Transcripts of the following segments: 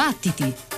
Battiti!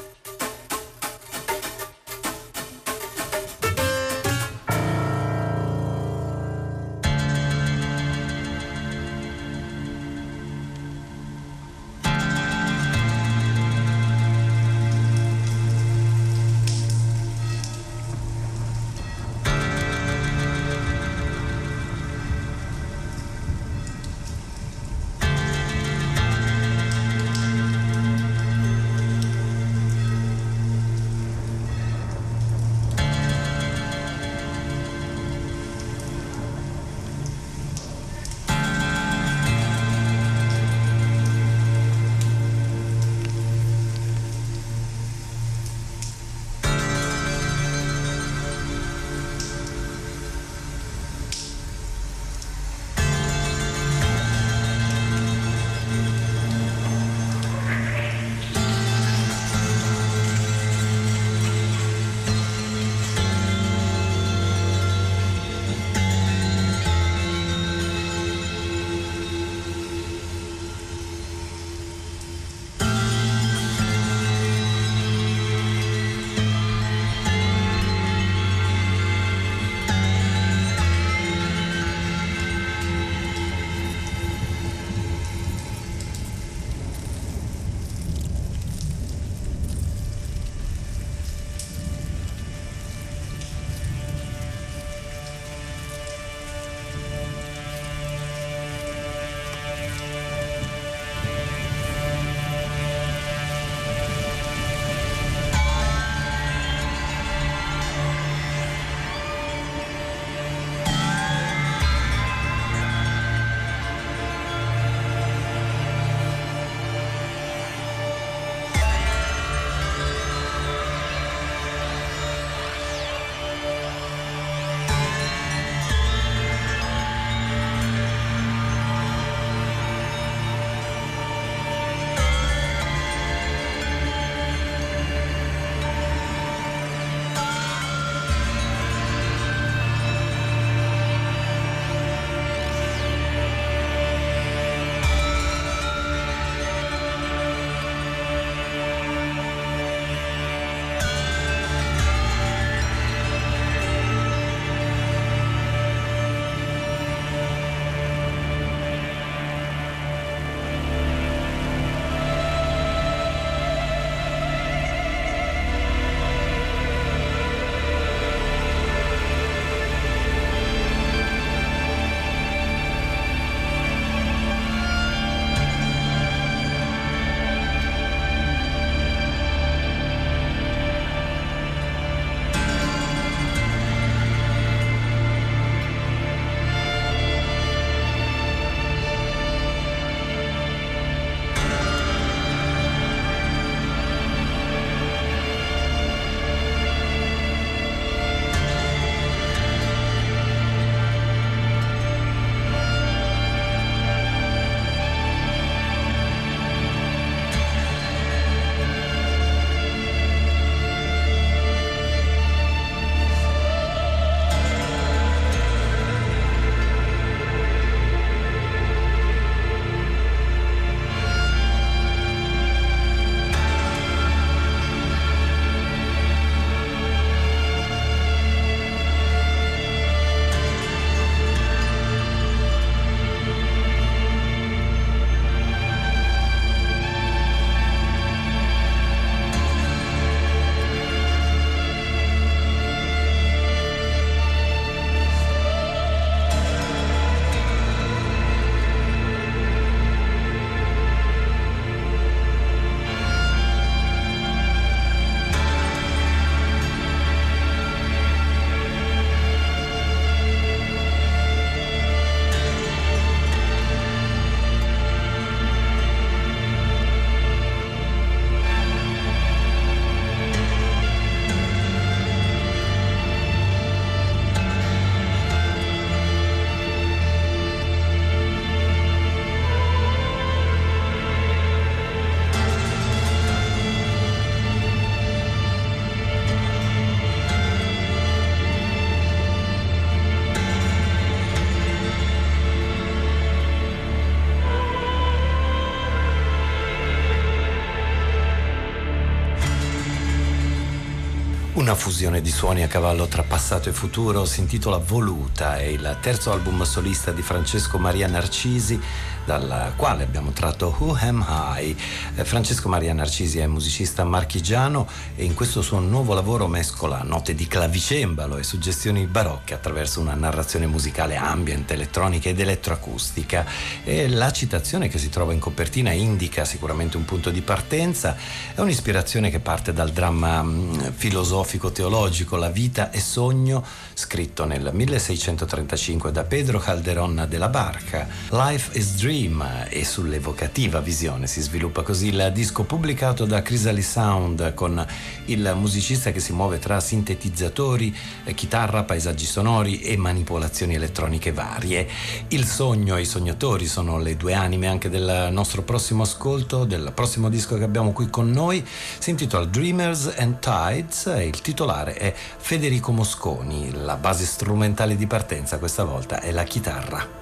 Una fusione di suoni a cavallo tra passato e futuro si intitola Voluta, è il terzo album solista di Francesco Maria Narcisi dal quale abbiamo tratto Who Am I. Eh, Francesco Maria Narcisi è musicista marchigiano e in questo suo nuovo lavoro mescola note di clavicembalo e suggestioni barocche attraverso una narrazione musicale ambient, elettronica ed elettroacustica. E la citazione che si trova in copertina indica sicuramente un punto di partenza, è un'ispirazione che parte dal dramma mm, filosofico-teologico La vita e sogno, scritto nel 1635 da Pedro Calderón de la Barca. Life is Dream Dream e sull'evocativa visione si sviluppa così il disco pubblicato da Chrysalis Sound con il musicista che si muove tra sintetizzatori, chitarra, paesaggi sonori e manipolazioni elettroniche varie. Il sogno e i sognatori sono le due anime anche del nostro prossimo ascolto, del prossimo disco che abbiamo qui con noi. Si intitola Dreamers and Tides e il titolare è Federico Mosconi. La base strumentale di partenza questa volta è la chitarra.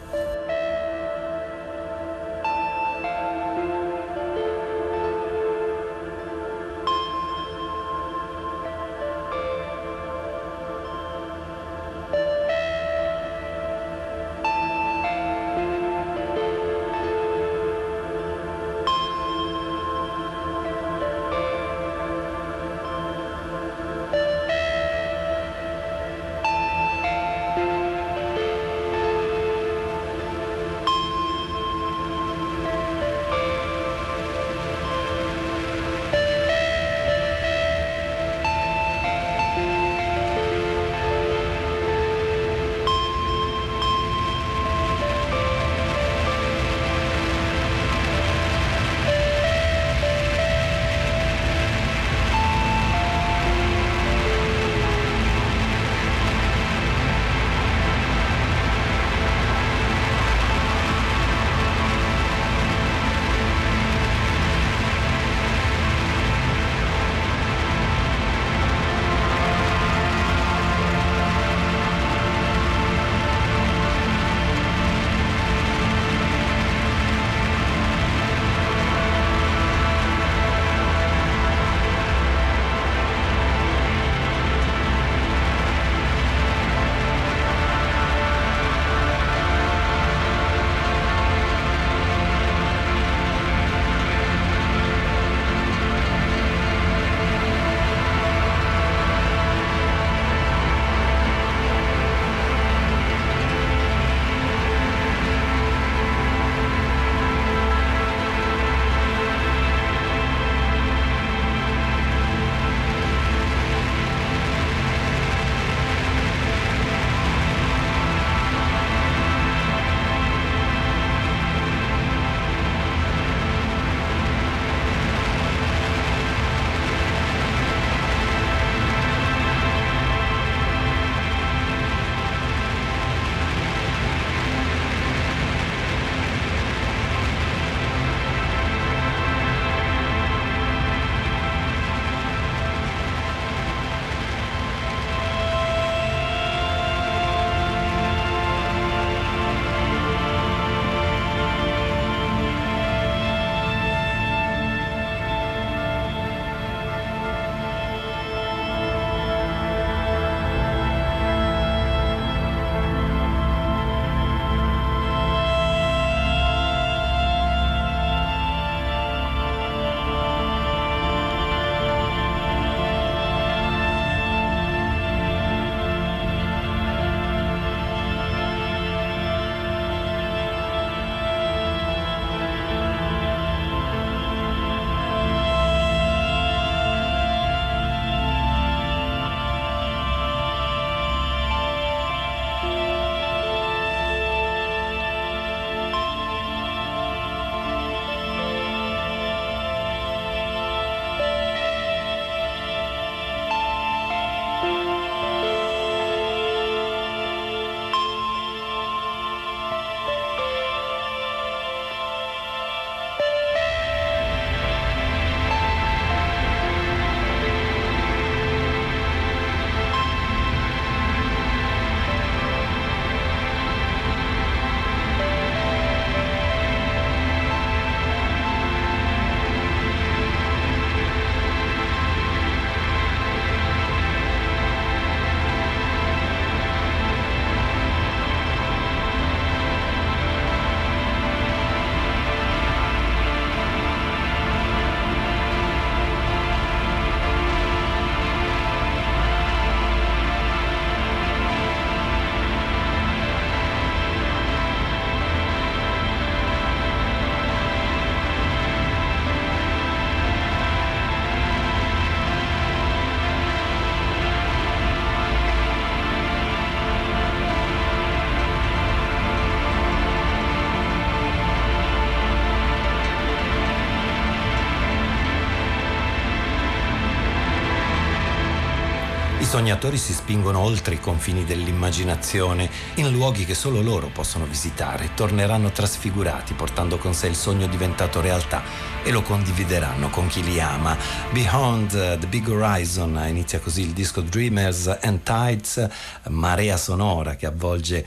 Sognatori si spingono oltre i confini dell'immaginazione, in luoghi che solo loro possono visitare, torneranno trasfigurati portando con sé il sogno diventato realtà e lo condivideranno con chi li ama. Beyond the Big Horizon inizia così il disco Dreamers and Tides, marea sonora che avvolge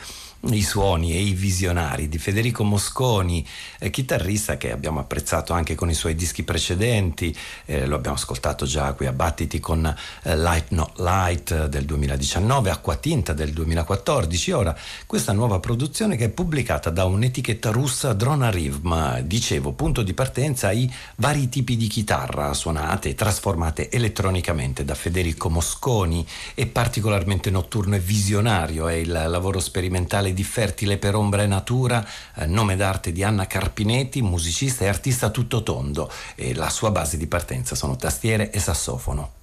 i suoni e i visionari di Federico Mosconi, eh, chitarrista che abbiamo apprezzato anche con i suoi dischi precedenti, eh, lo abbiamo ascoltato già qui a Battiti con eh, Light Not Light del 2019, Acqua Tinta del 2014, ora questa nuova produzione che è pubblicata da un'etichetta russa Drona Rhythm, dicevo, punto di partenza i vari tipi di chitarra suonate e trasformate elettronicamente da Federico Mosconi. E particolarmente notturno e visionario è il lavoro sperimentale di Fertile per Ombra e Natura, eh, nome d'arte di Anna Carpinetti, musicista e artista tutto tondo e la sua base di partenza sono tastiere e sassofono.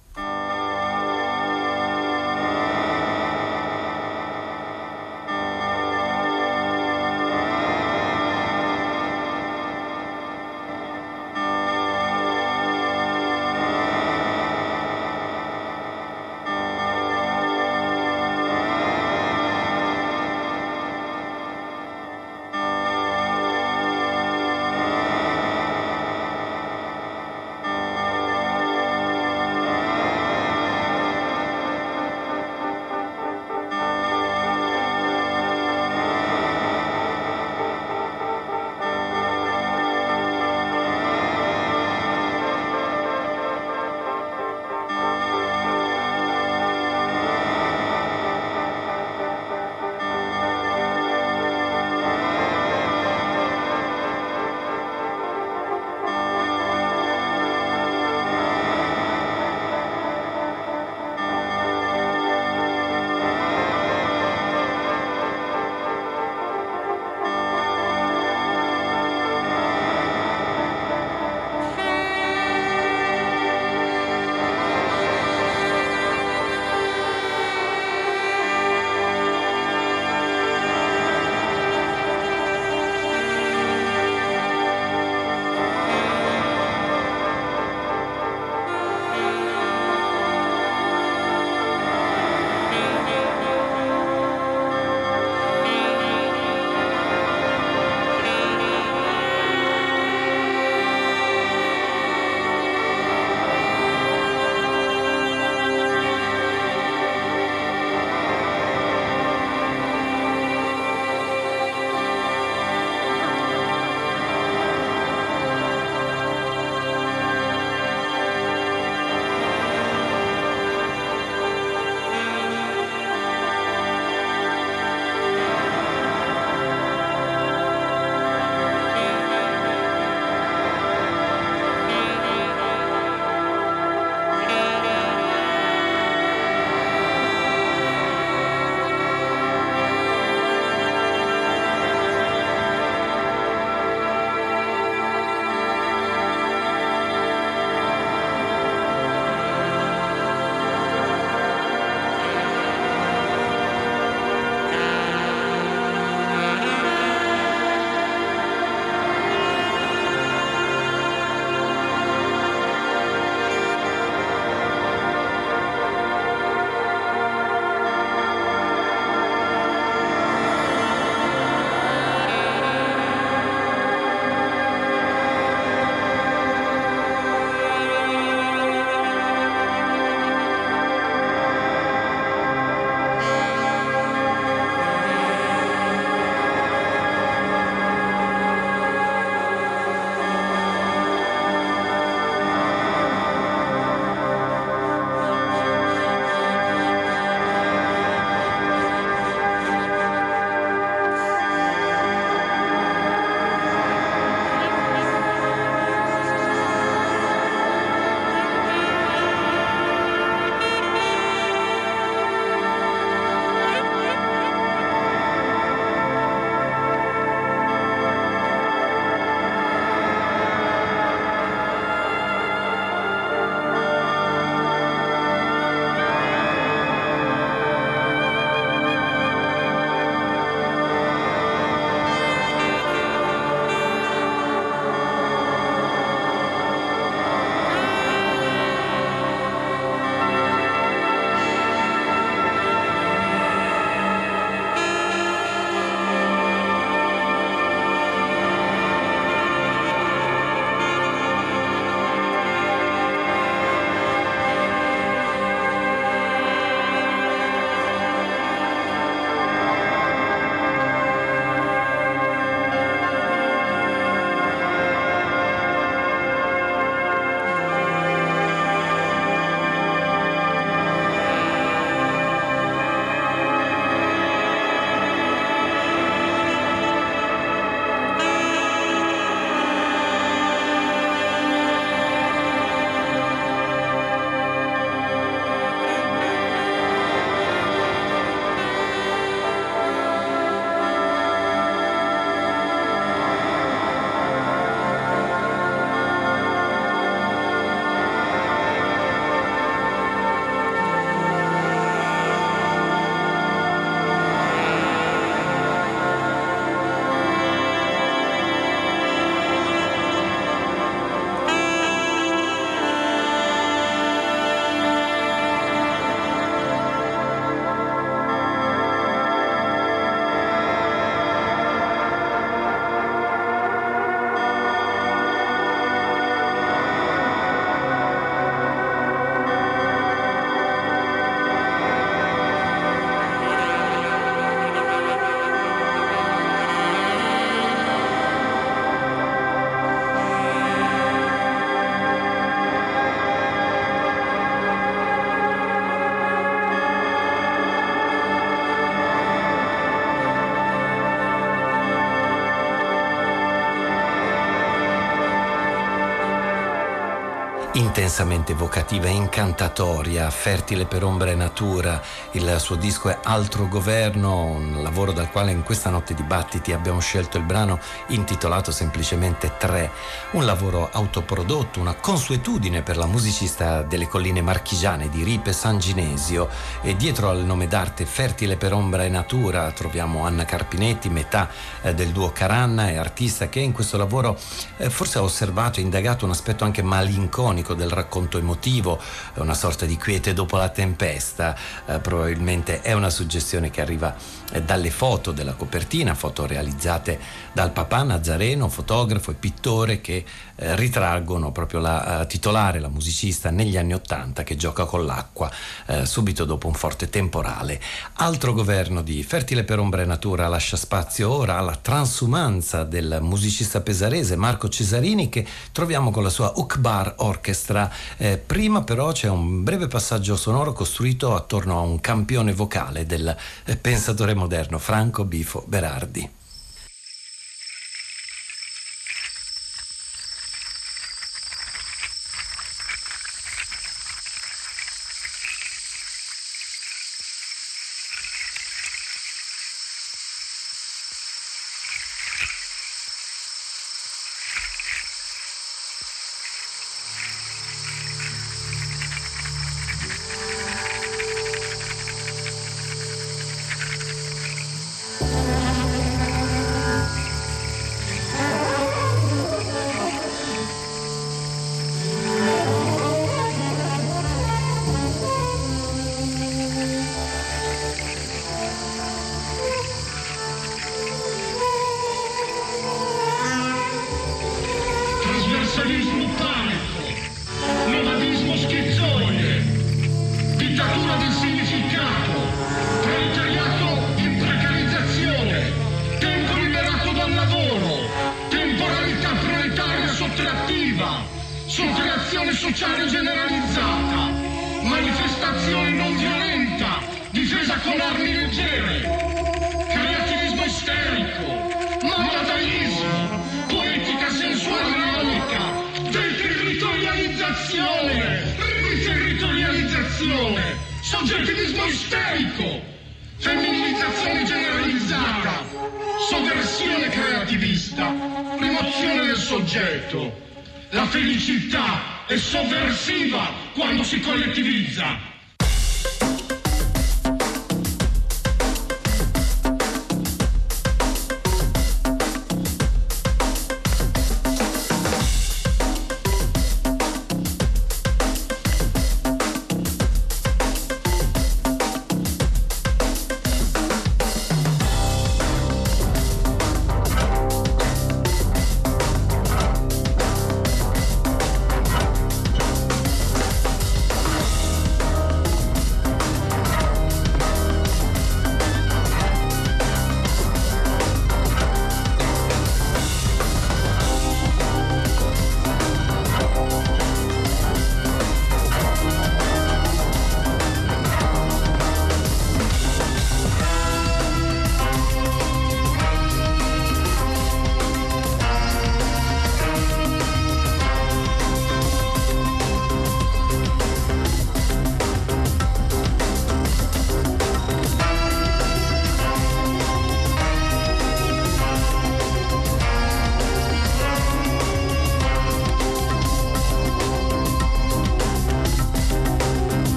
Intensamente evocativa, incantatoria, fertile per ombra e natura. Il suo disco è Altro Governo, un lavoro dal quale in questa notte di battiti abbiamo scelto il brano intitolato semplicemente Tre, un lavoro autoprodotto, una consuetudine per la musicista delle colline marchigiane di Ripe San Ginesio e dietro al nome d'arte Fertile per ombra e natura troviamo Anna Carpinetti, metà eh, del duo Caranna e artista che in questo lavoro eh, forse ha osservato e indagato un aspetto anche malinconico ironico del racconto emotivo, una sorta di quiete dopo la tempesta, eh, probabilmente è una suggestione che arriva eh, dalle foto della copertina, foto realizzate dal papà Nazareno, fotografo e pittore che eh, ritraggono proprio la uh, titolare, la musicista negli anni Ottanta che gioca con l'acqua eh, subito dopo un forte temporale. Altro governo di Fertile per ombra e natura lascia spazio ora alla transumanza del musicista pesarese Marco Cesarini che troviamo con la sua Ukbar Orchestra. Eh, prima però c'è un breve passaggio sonoro costruito attorno a un campione vocale del eh, pensatore moderno Franco Bifo Berardi.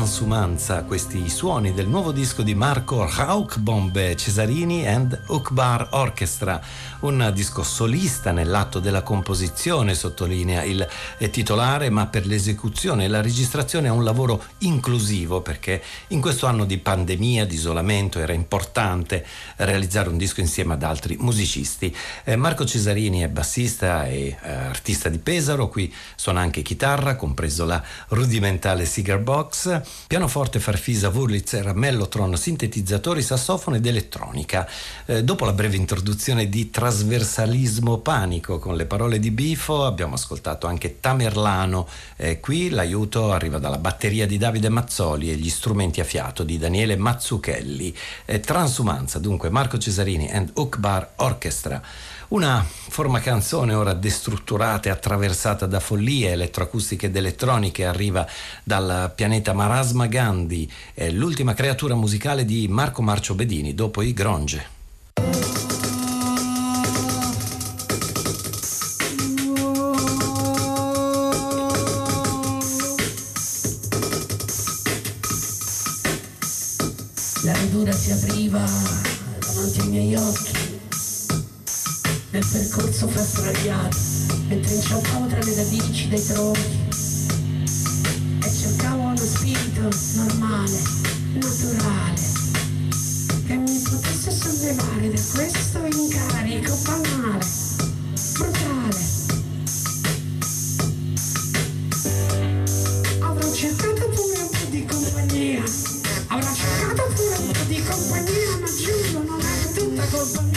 Transumanza questi suoni del nuovo disco di Marco Rauchbombe Cesarini and Ukbar Orchestra, un disco solista nell'atto della composizione, sottolinea il titolare, ma per l'esecuzione e la registrazione è un lavoro inclusivo perché in questo anno di pandemia, di isolamento, era importante realizzare un disco insieme ad altri musicisti. Eh, Marco Cesarini è bassista e eh, artista di Pesaro, qui suona anche chitarra, compreso la rudimentale cigar box, pianoforte, farfisa, Wurlitzer, mellotron, sintetizzatori, sassofono ed elettronica. Eh, dopo la breve introduzione di trasversalismo panico con le parole di Bifo, abbiamo ascoltato anche Tamerlano. Eh, qui l'aiuto arriva dalla batteria di Davide Mazzoli e gli strumenti a fiato di Daniele Mazzucchelli. Eh, transumanza, dunque Marco Cesarini and Ukbar Orchestra. Una forma canzone ora destrutturata e attraversata da follie elettroacustiche ed elettroniche arriva dal pianeta Marasma Gandhi, è l'ultima creatura musicale di Marco Marcio Bedini dopo i Gronge. La ridura si apriva davanti ai miei occhi nel percorso fra stradiati, mentre inciampavo tra le radici dei tronchi e cercavo uno spirito normale, naturale, che mi potesse sollevare da questo incarico banale, brutale. Avrò cercato pure un po' di compagnia, avrò cercato pure un po' di compagnia, ma giuro non è tutta colpa mia.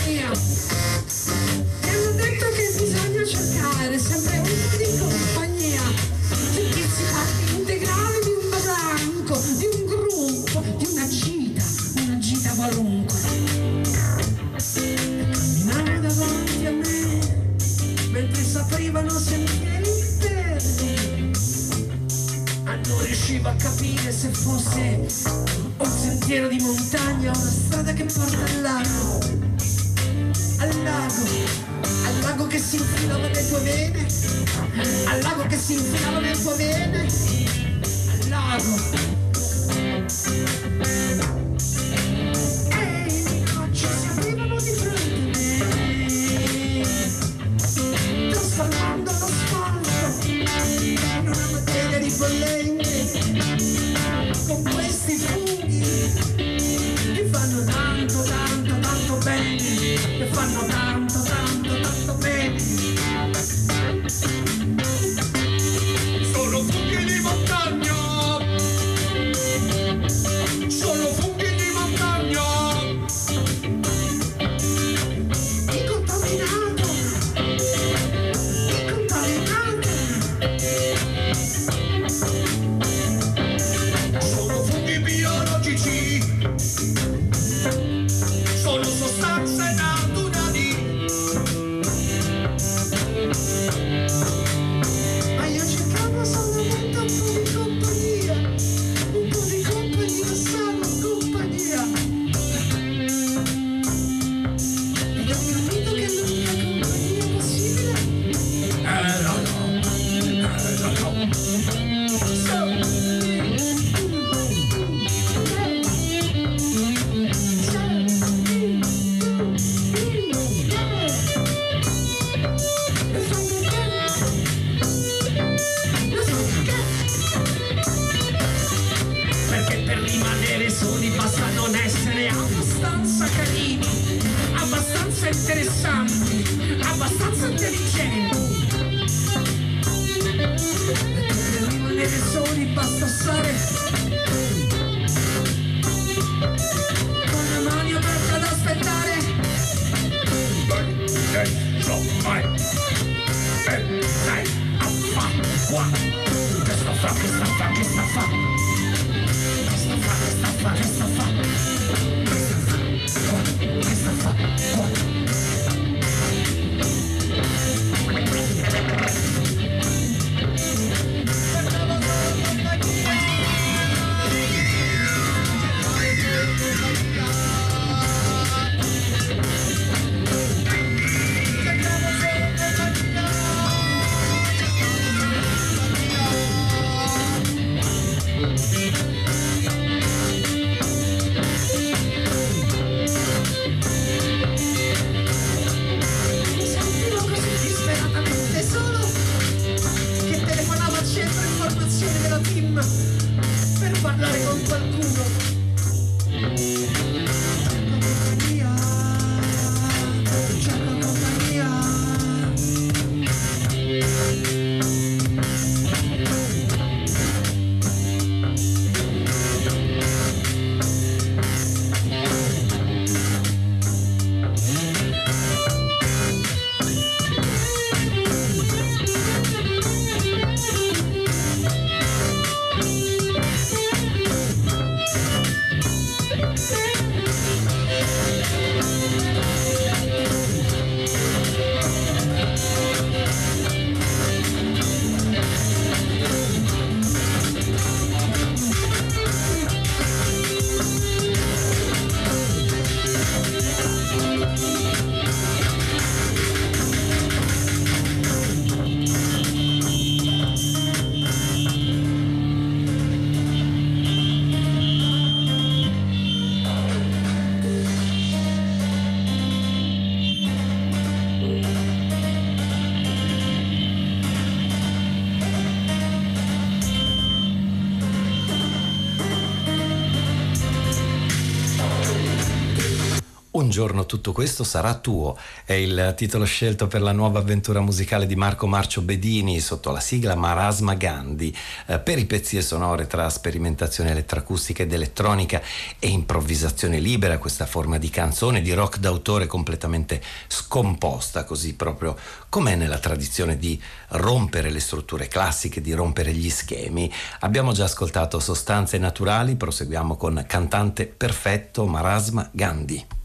Giorno tutto questo sarà tuo è il titolo scelto per la nuova avventura musicale di Marco Marcio Bedini sotto la sigla Marasma Gandhi, eh, peripezie sonore tra sperimentazione elettroacustica ed elettronica e improvvisazione libera, questa forma di canzone, di rock d'autore completamente scomposta, così proprio com'è nella tradizione di rompere le strutture classiche, di rompere gli schemi. Abbiamo già ascoltato Sostanze Naturali, proseguiamo con Cantante Perfetto Marasma Gandhi.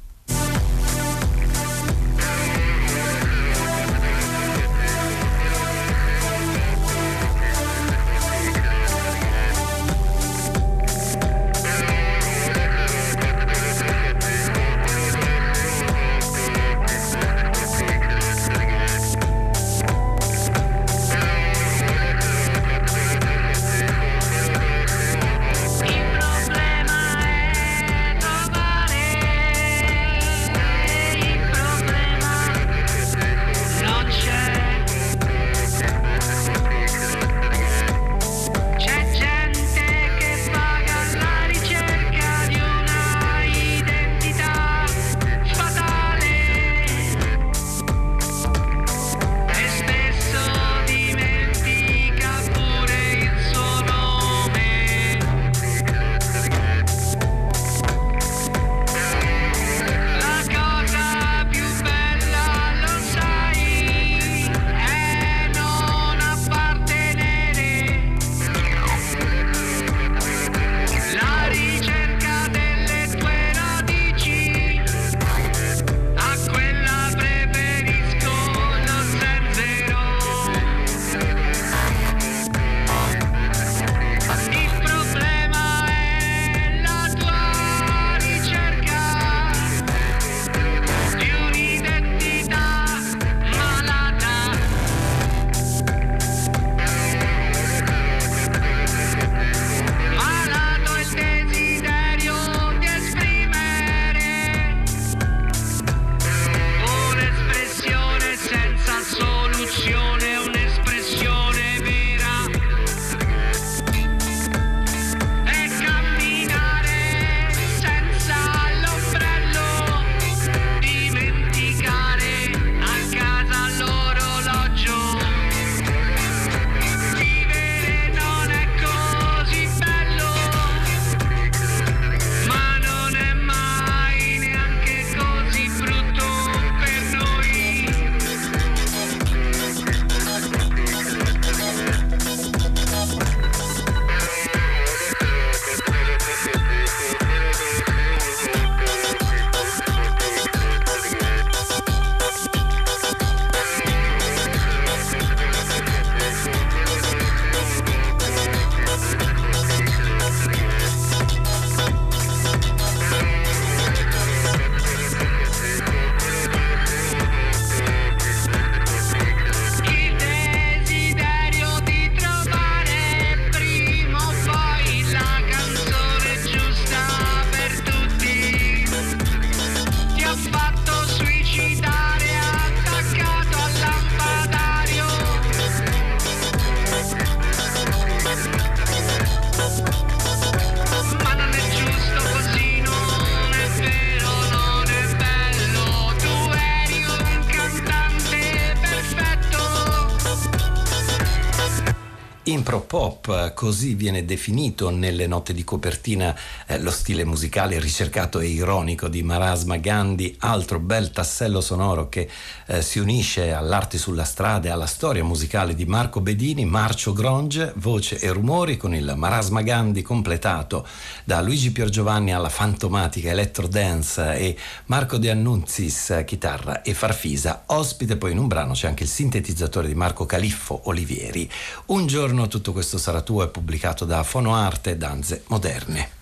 Pop, così viene definito nelle note di copertina eh, lo stile musicale ricercato e ironico di Marasma Gandhi, altro bel tassello sonoro che eh, si unisce all'arte sulla strada e alla storia musicale di Marco Bedini, Marcio Gronge, voce e rumori con il Marasma Gandhi completato da Luigi Piergiovanni alla fantomatica electro dance e Marco De Annunzis chitarra e farfisa. Ospite poi in un brano c'è anche il sintetizzatore di Marco Califfo Olivieri. Un giorno tutto questo sarà tuo è pubblicato da Fonoarte Danze Moderne.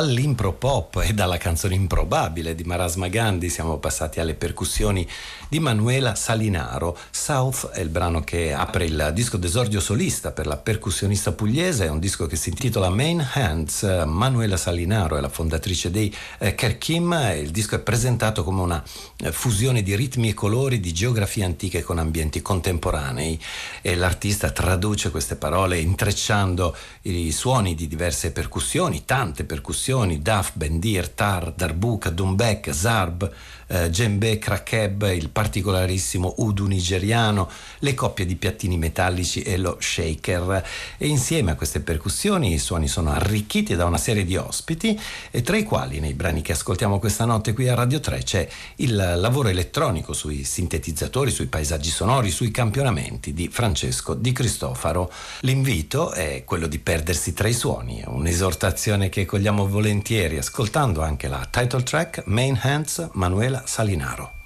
Dall'impro pop e dalla canzone improbabile di Marasma Gandhi. Siamo passati alle percussioni di Manuela Salinaro. South è il brano che apre il disco d'esordio solista per la percussionista pugliese, è un disco che si intitola Main Hands. Manuela Salinaro è la fondatrice dei eh, Kerkim il disco è presentato come una eh, fusione di ritmi e colori di geografie antiche con ambienti contemporanei e l'artista traduce queste parole intrecciando i suoni di diverse percussioni, tante percussioni Daf, Bendir, Tar, Darbuk, Dumbek, Zarb, eh, Djembe, Krakeb, il particolarissimo Udu nigeriano, le coppie di piattini metallici e lo shaker. E insieme a queste percussioni i suoni sono arricchiti da una serie di ospiti, e tra i quali nei brani che ascoltiamo questa notte qui a Radio 3 c'è il lavoro elettronico sui sintetizzatori, sui paesaggi sonori, sui campionamenti di Francesco Di Cristofaro. L'invito è quello di perdersi tra i suoni, un'esortazione che cogliamo volentieri ascoltando anche la title track Main Hands Manuela Salinaro.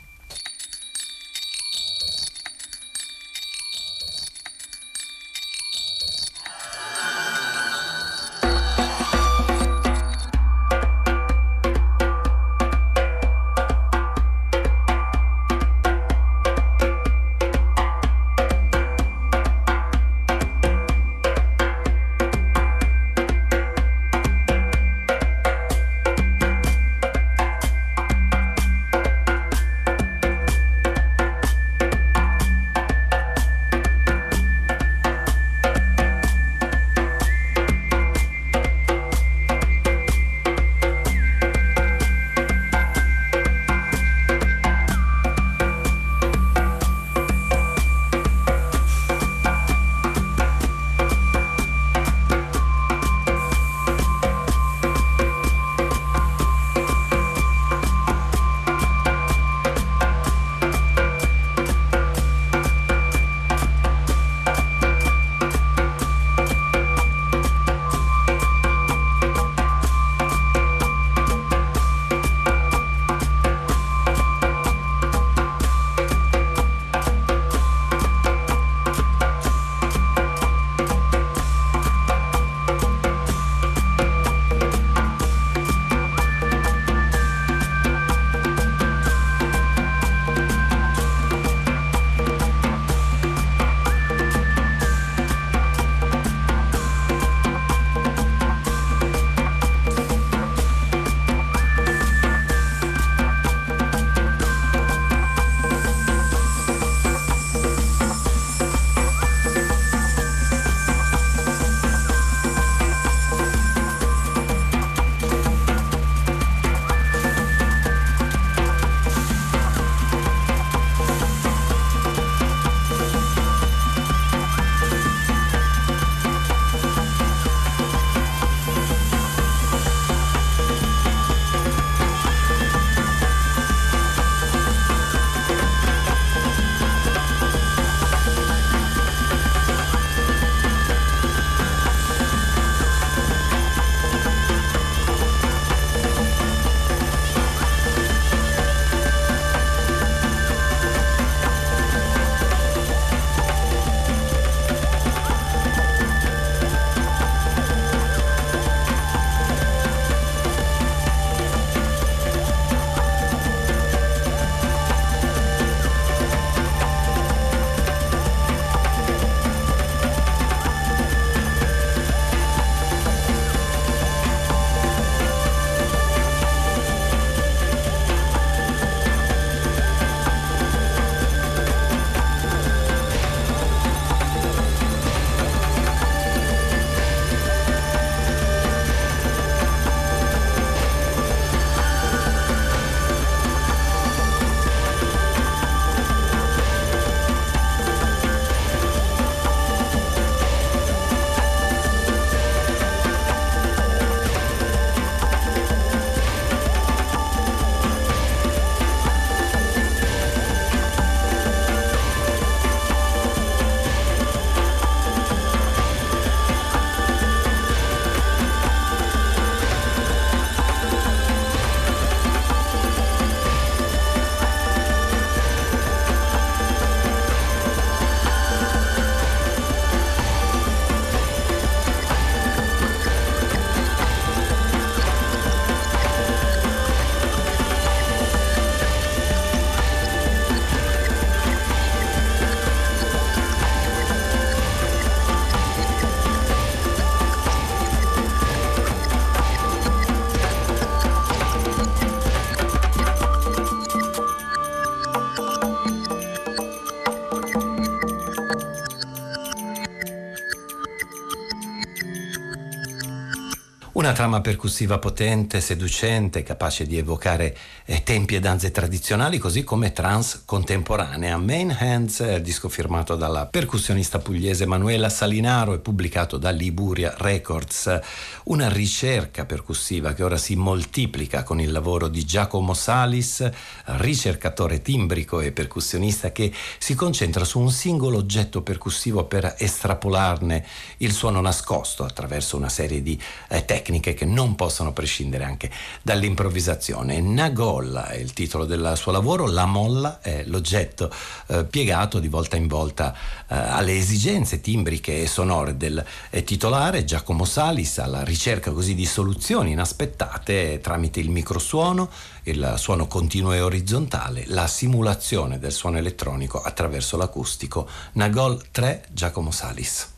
Una trama percussiva potente, seducente, capace di evocare eh, tempi e danze tradizionali, così come trance contemporanea. Main Hands è disco firmato dalla percussionista pugliese Manuela Salinaro e pubblicato da Liburia Records. Una ricerca percussiva che ora si moltiplica con il lavoro di Giacomo Salis, ricercatore timbrico e percussionista che si concentra su un singolo oggetto percussivo per estrapolarne il suono nascosto attraverso una serie di eh, tecniche tecniche che non possono prescindere anche dall'improvvisazione. Nagolla è il titolo del suo lavoro, la molla è l'oggetto eh, piegato di volta in volta eh, alle esigenze timbriche e sonore del eh, titolare Giacomo Salis alla ricerca così di soluzioni inaspettate tramite il microsuono, il suono continuo e orizzontale, la simulazione del suono elettronico attraverso l'acustico. Nagol 3 Giacomo Salis.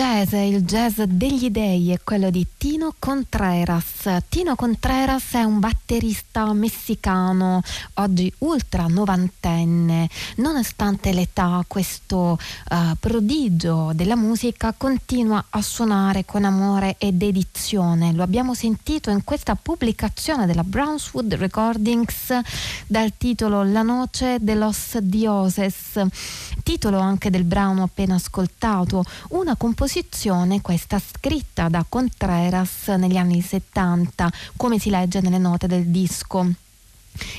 Jazz, il jazz degli dei è quello di Contreras. Tino Contreras è un batterista messicano, oggi ultra novantenne. Nonostante l'età, questo uh, prodigio della musica continua a suonare con amore e dedizione. Lo abbiamo sentito in questa pubblicazione della Brownswood Recordings dal titolo La noce de los dioses, titolo anche del brano appena ascoltato, una composizione questa scritta da Contreras negli anni 70, come si legge nelle note del disco.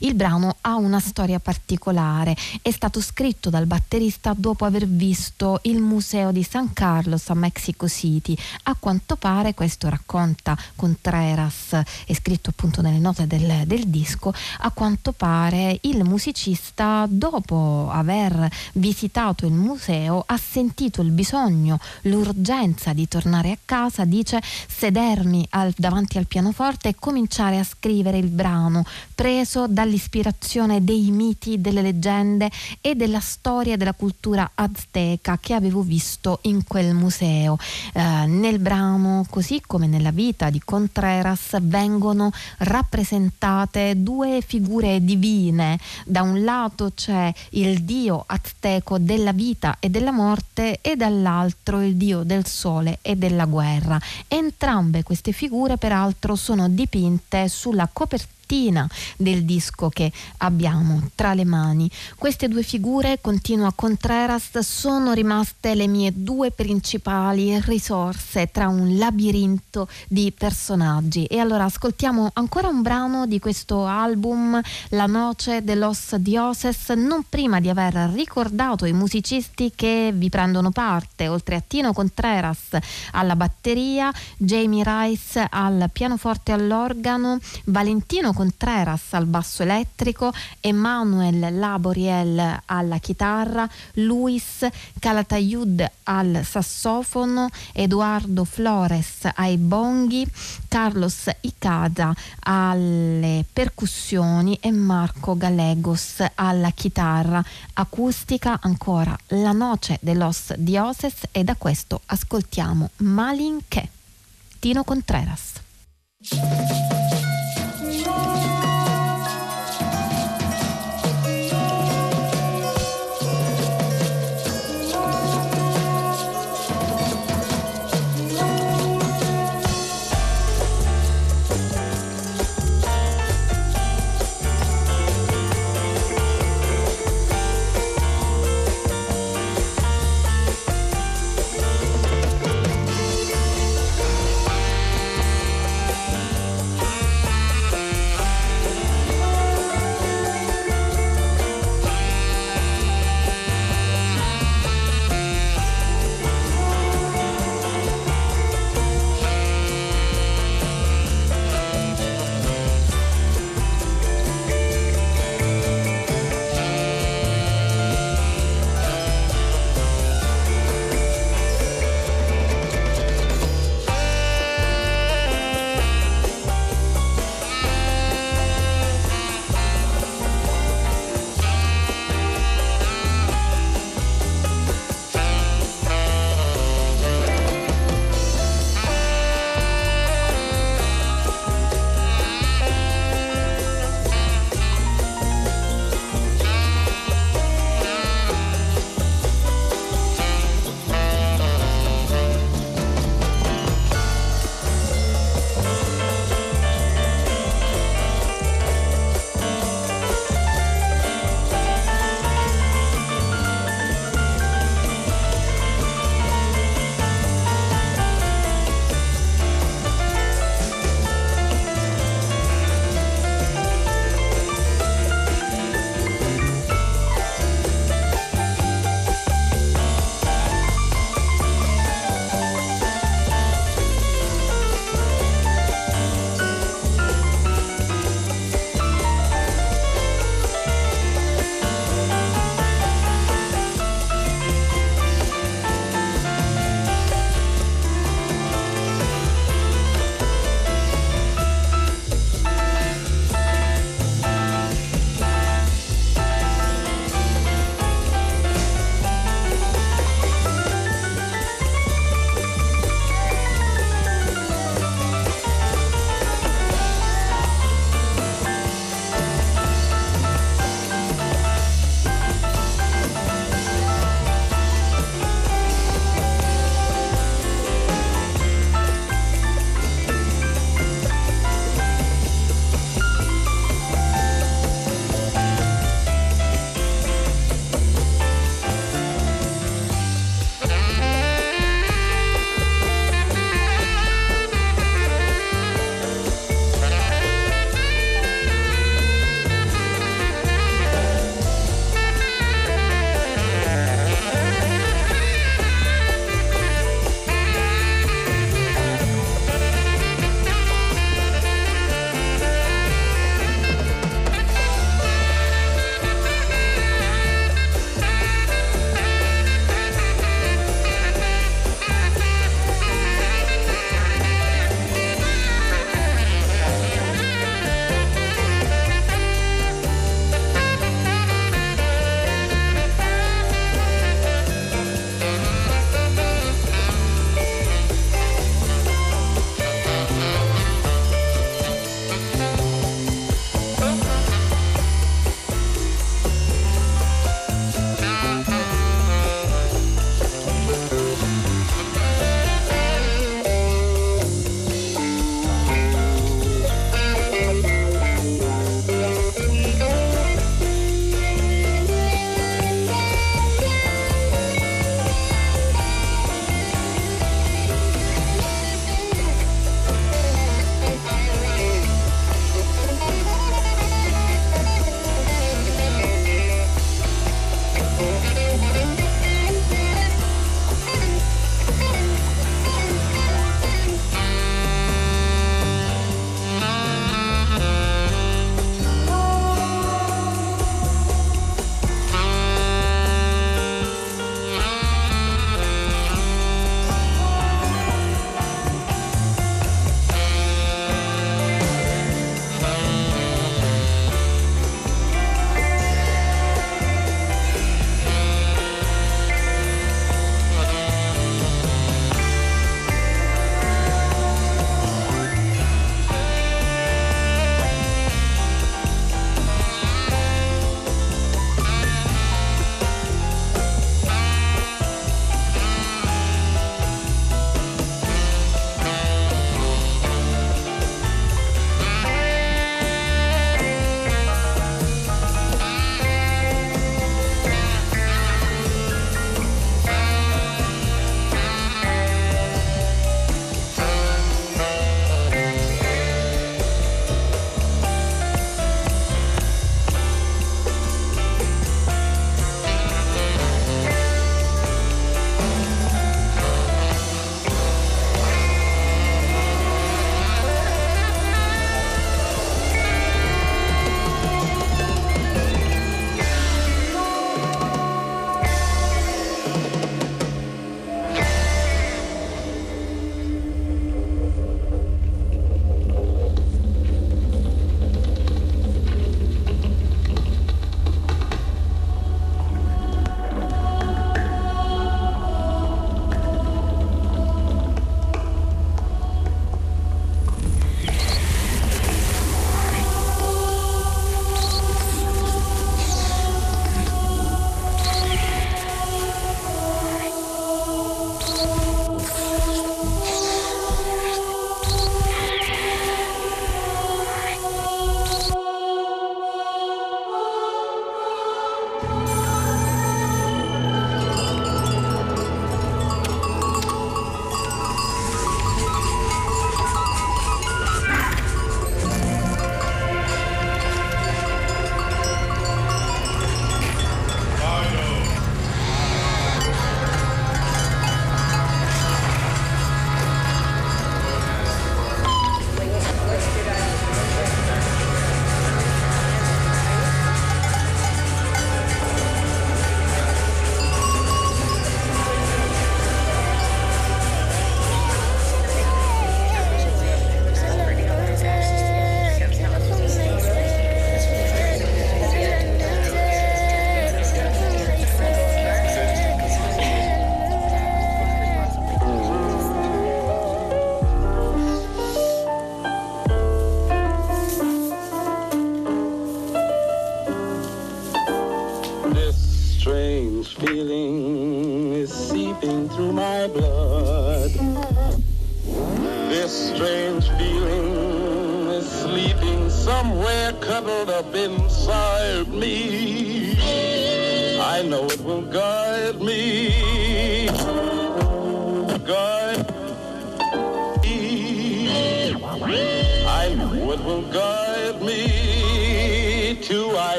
Il brano ha una storia particolare, è stato scritto dal batterista dopo aver visto il museo di San Carlos a Mexico City. A quanto pare, questo racconta Contreras, è scritto appunto nelle note del, del disco, a quanto pare il musicista dopo aver visitato il museo ha sentito il bisogno, l'urgenza di tornare a casa, dice sedermi al, davanti al pianoforte e cominciare a scrivere il brano, preso dall'ispirazione dei miti, delle leggende e della storia della cultura azteca che avevo visto in quel museo. Eh, nel brano, così come nella vita di Contreras, vengono rappresentate due figure divine. Da un lato c'è il dio azteco della vita e della morte e dall'altro il dio del sole e della guerra. Entrambe queste figure peraltro sono dipinte sulla copertina copertina del disco che abbiamo tra le mani. Queste due figure, continua Contreras, sono rimaste le mie due principali risorse tra un labirinto di personaggi. E allora ascoltiamo ancora un brano di questo album, La Noce de los Dioses, non prima di aver ricordato i musicisti che vi prendono parte, oltre a Tino Contreras alla batteria, Jamie Rice al pianoforte e all'organo, Valentino Contreras al basso elettrico, Emanuel Laboriel alla chitarra, Luis Calatayud al sassofono, Eduardo Flores ai bonghi, Carlos Icada alle percussioni e Marco Gallegos alla chitarra acustica. Ancora la noce de los dioses e da questo ascoltiamo Malinche. Tino Contreras.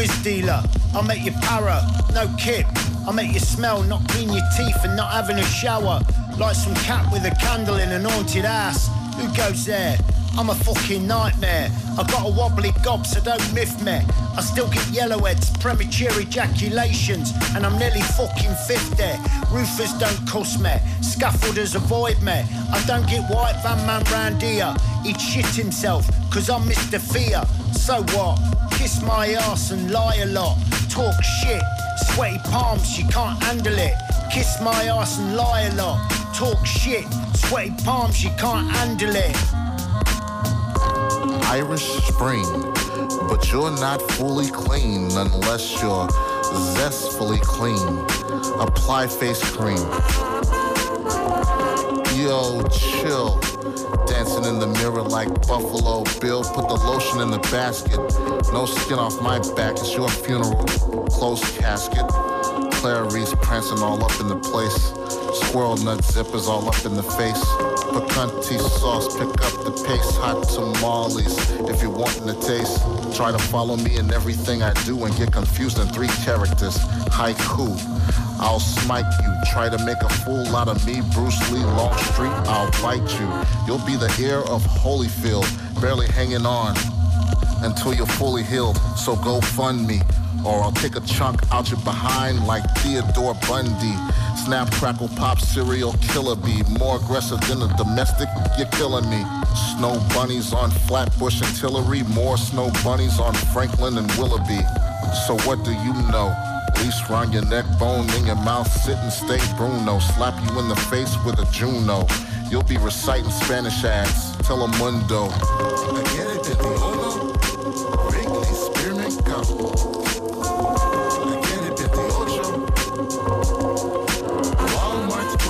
Whiz dealer. I'll make you para, no kip. I'll make you smell, not clean your teeth and not having a shower. Like some cat with a candle in an haunted ass. Who goes there? I'm a fucking nightmare. I got a wobbly gob, so don't miff me. I still get yellowheads, premature ejaculations, and I'm nearly fucking 50. Roofers don't cuss me, scaffolders avoid me. I don't get white van man round here. He'd shit himself, cause I'm Mr. Fear. So what? Kiss my ass and lie a lot. Talk shit, sweaty palms, she can't handle it. Kiss my ass and lie a lot. Talk shit, sweaty palms, she can't handle it. Irish Spring, but you're not fully clean unless you're zestfully clean. Apply face cream. Yo, chill. Dancing in the mirror like Buffalo Bill. Put the lotion in the basket. No skin off my back. It's your funeral. Closed casket. Clarice prancing all up in the place. Squirrel nut zippers all up in the face. Picante sauce, pick up the pace. Hot tamales, if you're wanting to taste. Try to follow me in everything I do and get confused in three characters. Haiku. I'll smite you. Try to make a fool out of me, Bruce Lee, Longstreet. I'll bite you. You'll be the heir of Holyfield, barely hanging on until you're fully healed. So go fund me, or I'll take a chunk out your behind like Theodore Bundy. Snap, crackle, pop, serial killer bee. More aggressive than a domestic, you're killing me. Snow bunnies on Flatbush and Tillery. More snow bunnies on Franklin and Willoughby. So what do you know? Leash round your neck, bone in your mouth, sit and stay Bruno. Slap you in the face with a Juno. You'll be reciting Spanish ads. Telemundo. Ayer te uno, Wrigley, Spearmint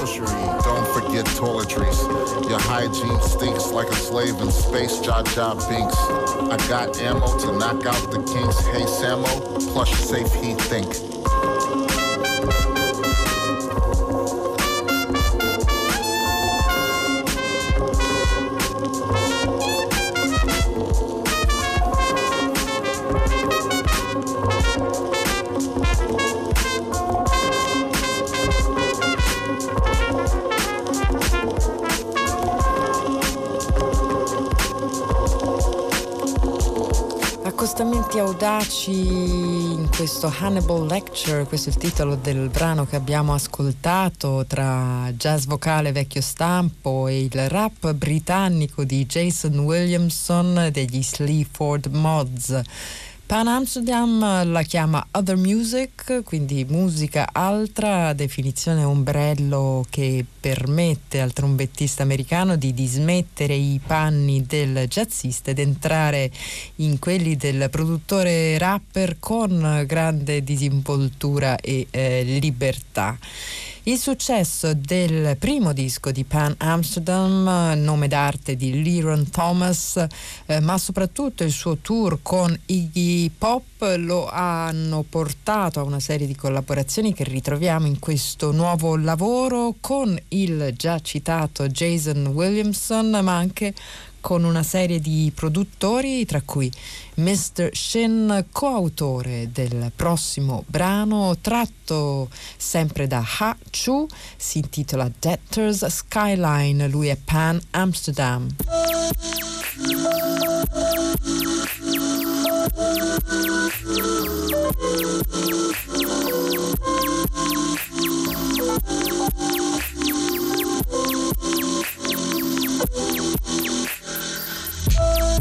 pushery. Don't forget toiletries. Hygiene stinks like a slave in space. Jaw Binks. I got ammo to knock out the kinks. Hey Samo, plush safe he think. Accostamenti audaci in questo Hannibal Lecture, questo è il titolo del brano che abbiamo ascoltato tra jazz vocale vecchio stampo e il rap britannico di Jason Williamson degli Sleaford Mods. Pan Amsterdam la chiama Other Music, quindi musica altra, definizione ombrello che permette al trombettista americano di dismettere i panni del jazzista ed entrare in quelli del produttore rapper con grande disinvoltura e eh, libertà. Il successo del primo disco di Pan Amsterdam, nome d'arte di Leron Thomas, eh, ma soprattutto il suo tour con Iggy Pop lo hanno portato a una serie di collaborazioni che ritroviamo in questo nuovo lavoro con il già citato Jason Williamson, ma anche con una serie di produttori, tra cui Mr. Shin, coautore del prossimo brano, tratto sempre da Ha Chu, si intitola Debtors Skyline, lui è Pan Amsterdam.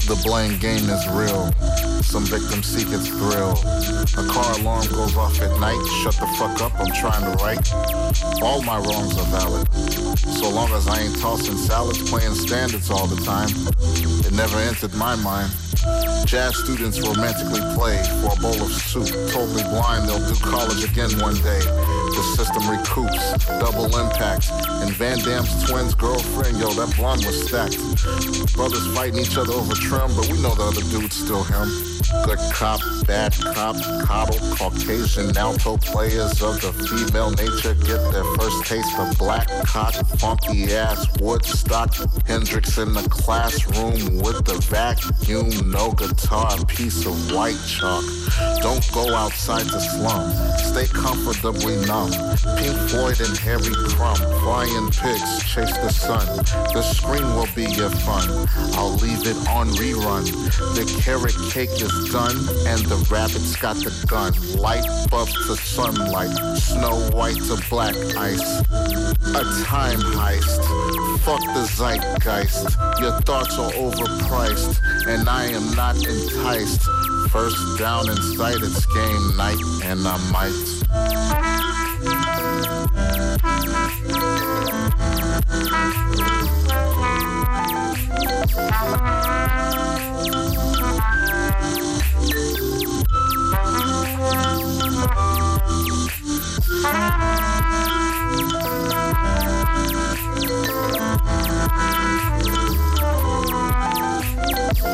The blame game is real. Some victims seek its thrill. A car alarm goes off at night. Shut the fuck up, I'm trying to write. All my wrongs are valid. So long as I ain't tossing salads, playing standards all the time. It never entered my mind. Jazz students romantically play for a bowl of soup. Totally blind, they'll do college again one day. The system recoups, double impact. And Van Damme's twins' girlfriend, yo, that blonde was stacked. Brothers fighting each other over trim, but we know the other dude's still him. Good cop, bad cop, coddle, Caucasian alto players of the female nature get their first taste of black cock, funky ass Woodstock. Hendrix in the classroom with the vacuum, no guitar, piece of white chalk. Don't go outside the slum, stay comfortably numb. Pink Floyd and Harry Crumb, flying pigs chase the sun. The screen will be your fun. I'll leave it on rerun. The carrot cake is done, and the rabbit's got the gun. Light bulb to sunlight, snow white to black ice. A time heist. Fuck the zeitgeist. Your thoughts are overpriced, and I am not enticed. First down in sight, it's game night, and I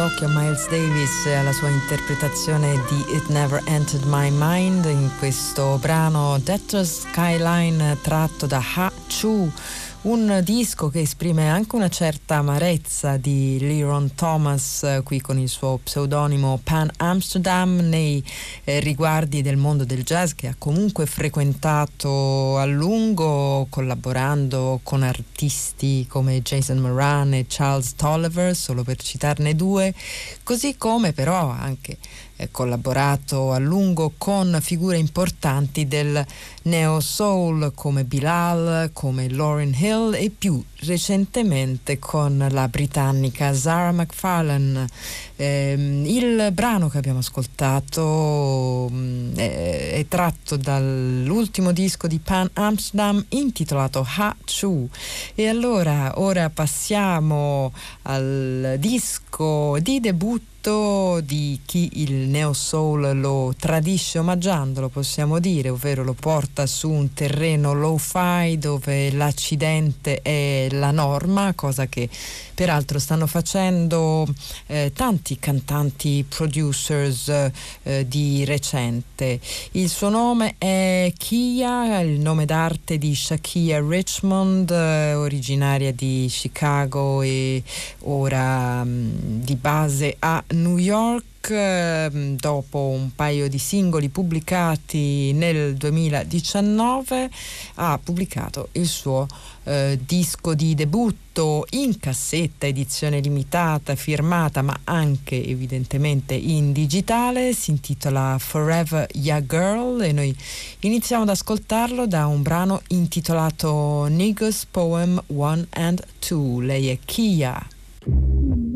d'occhio a Miles Davis e alla sua interpretazione di It Never Entered My Mind in questo brano Death Skyline tratto da Ha Chu un disco che esprime anche una certa amarezza di Leron Thomas, eh, qui con il suo pseudonimo Pan Amsterdam, nei eh, riguardi del mondo del jazz che ha comunque frequentato a lungo, collaborando con artisti come Jason Moran e Charles Tolliver, solo per citarne due, così come però anche collaborato a lungo con figure importanti del neo soul come Bilal, come Lauryn Hill e più recentemente con la britannica Zara McFarlane. Eh, il brano che abbiamo ascoltato mh, è, è, tratto dall'ultimo disco di Pan Amsterdam intitolato Ha Chu. E allora ora passiamo al disco di debutto di chi il neo soul lo tradisce omaggiandolo, possiamo dire, ovvero lo porta su un terreno low-fi dove l'accidente è la norma, cosa che peraltro stanno facendo eh, tanti cantanti producers eh, di recente. Il suo nome è Kia, il nome d'arte di Shakia Richmond, eh, originaria di Chicago e ora mh, mm, di base a New York ehm, dopo un paio di singoli pubblicati nel 2019 ha pubblicato il suo eh, disco di debutto in cassetta, edizione limitata, firmata ma anche evidentemente in digitale, si intitola Forever Ya Girl e noi iniziamo ad ascoltarlo da un brano intitolato Niggas Poem 1 and 2. Lei è Kia.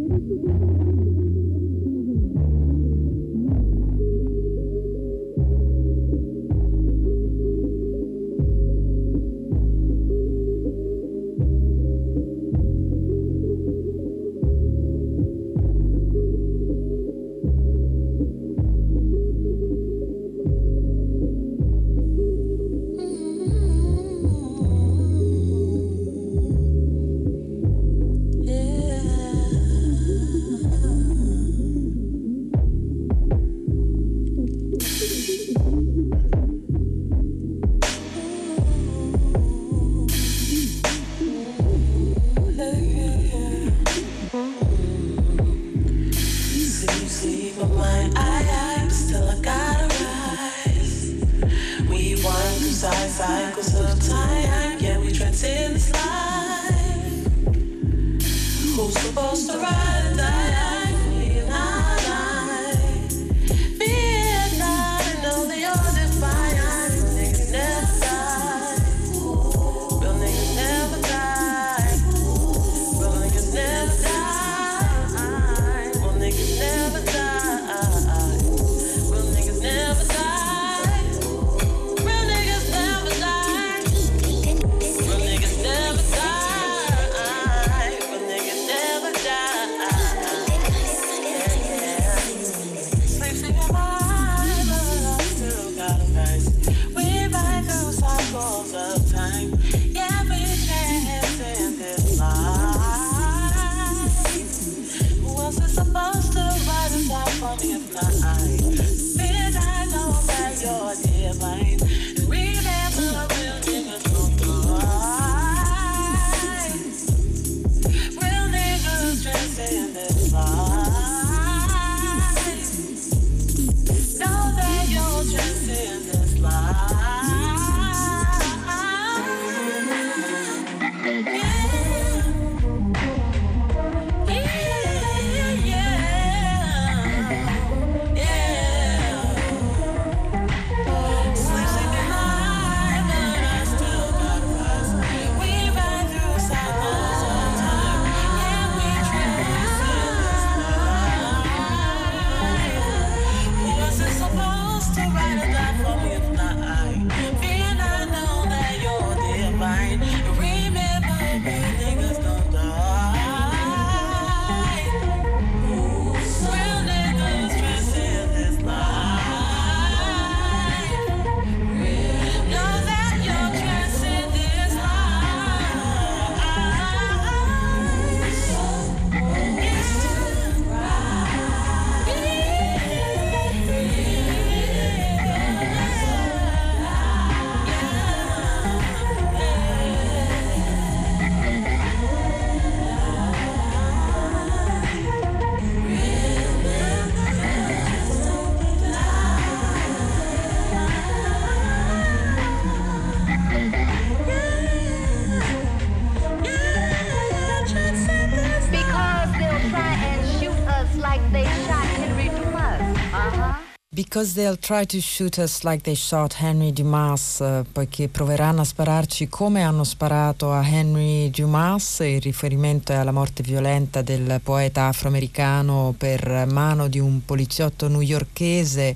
Because they'll try to shoot us like they shot Henry Dumas, eh, poiché proveranno a spararci come hanno sparato a Henry Dumas, il riferimento è alla morte violenta del poeta afroamericano per mano di un poliziotto newyorchese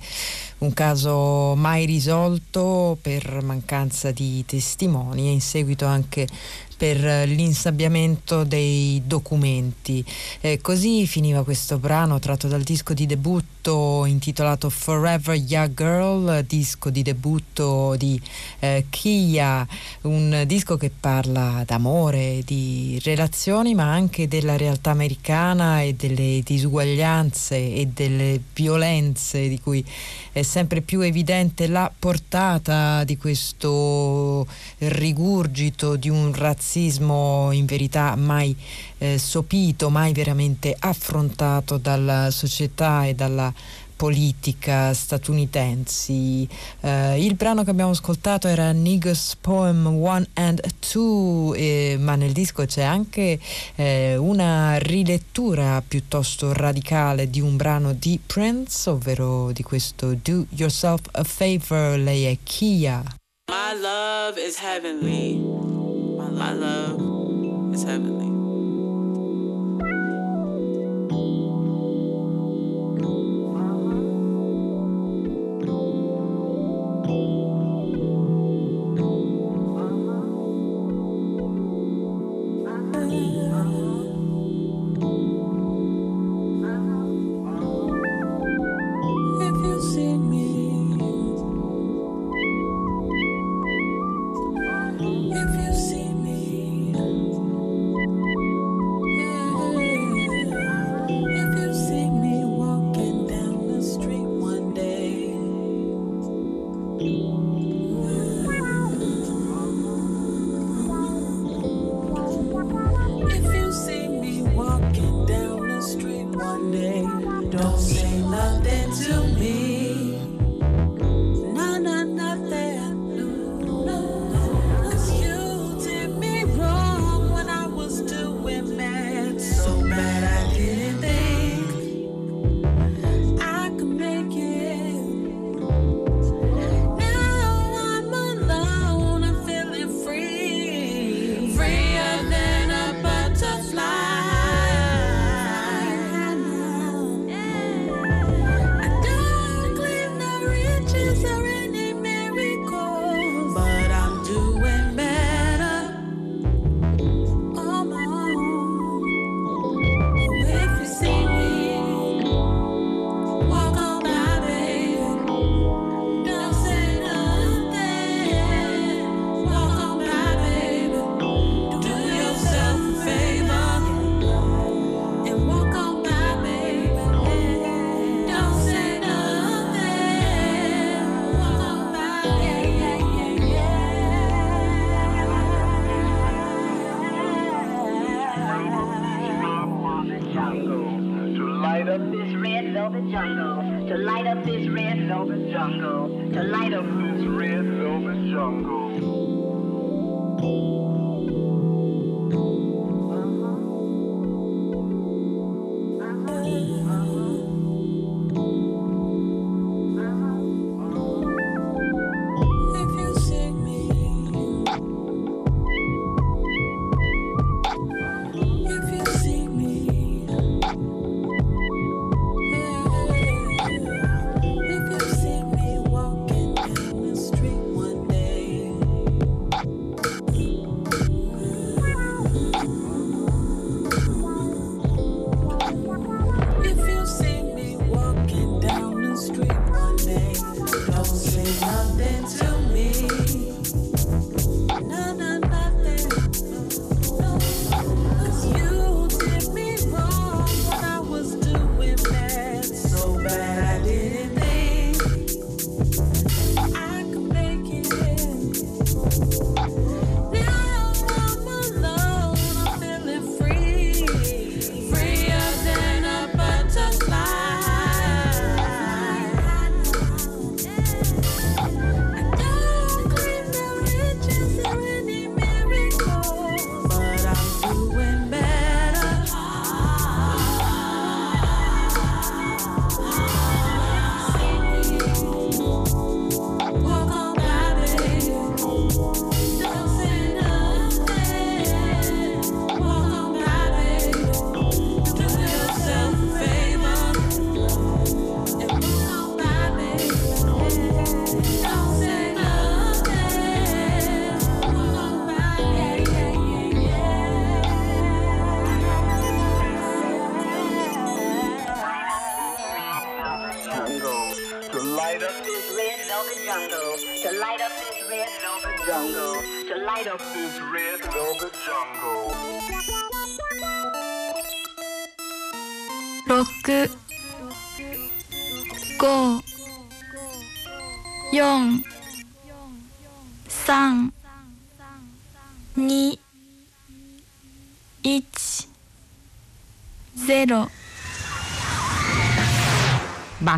un caso mai risolto per mancanza di testimoni e in seguito anche per l'insabbiamento dei documenti. Eh, così finiva questo brano tratto dal disco di debutto intitolato Forever Young Girl, disco di debutto di eh, Kia, un disco che parla d'amore, di relazioni, ma anche della realtà americana e delle disuguaglianze e delle violenze di cui è sempre più evidente la portata di questo rigurgito di un razzismo in verità mai eh, sopito, mai veramente affrontato dalla società e dalla politica statunitensi. Uh, il brano che abbiamo ascoltato era Niggas Poem 1 and 2, eh, ma nel disco c'è anche eh, una rilettura piuttosto radicale di un brano di Prince, ovvero di questo Do Yourself a Favor, lei è Kia. My love is heavenly. My love is heavenly. Jungle, to light up this red velvet jungle, to light up this red velvet jungle.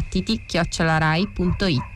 Battiti chiocciolarai.it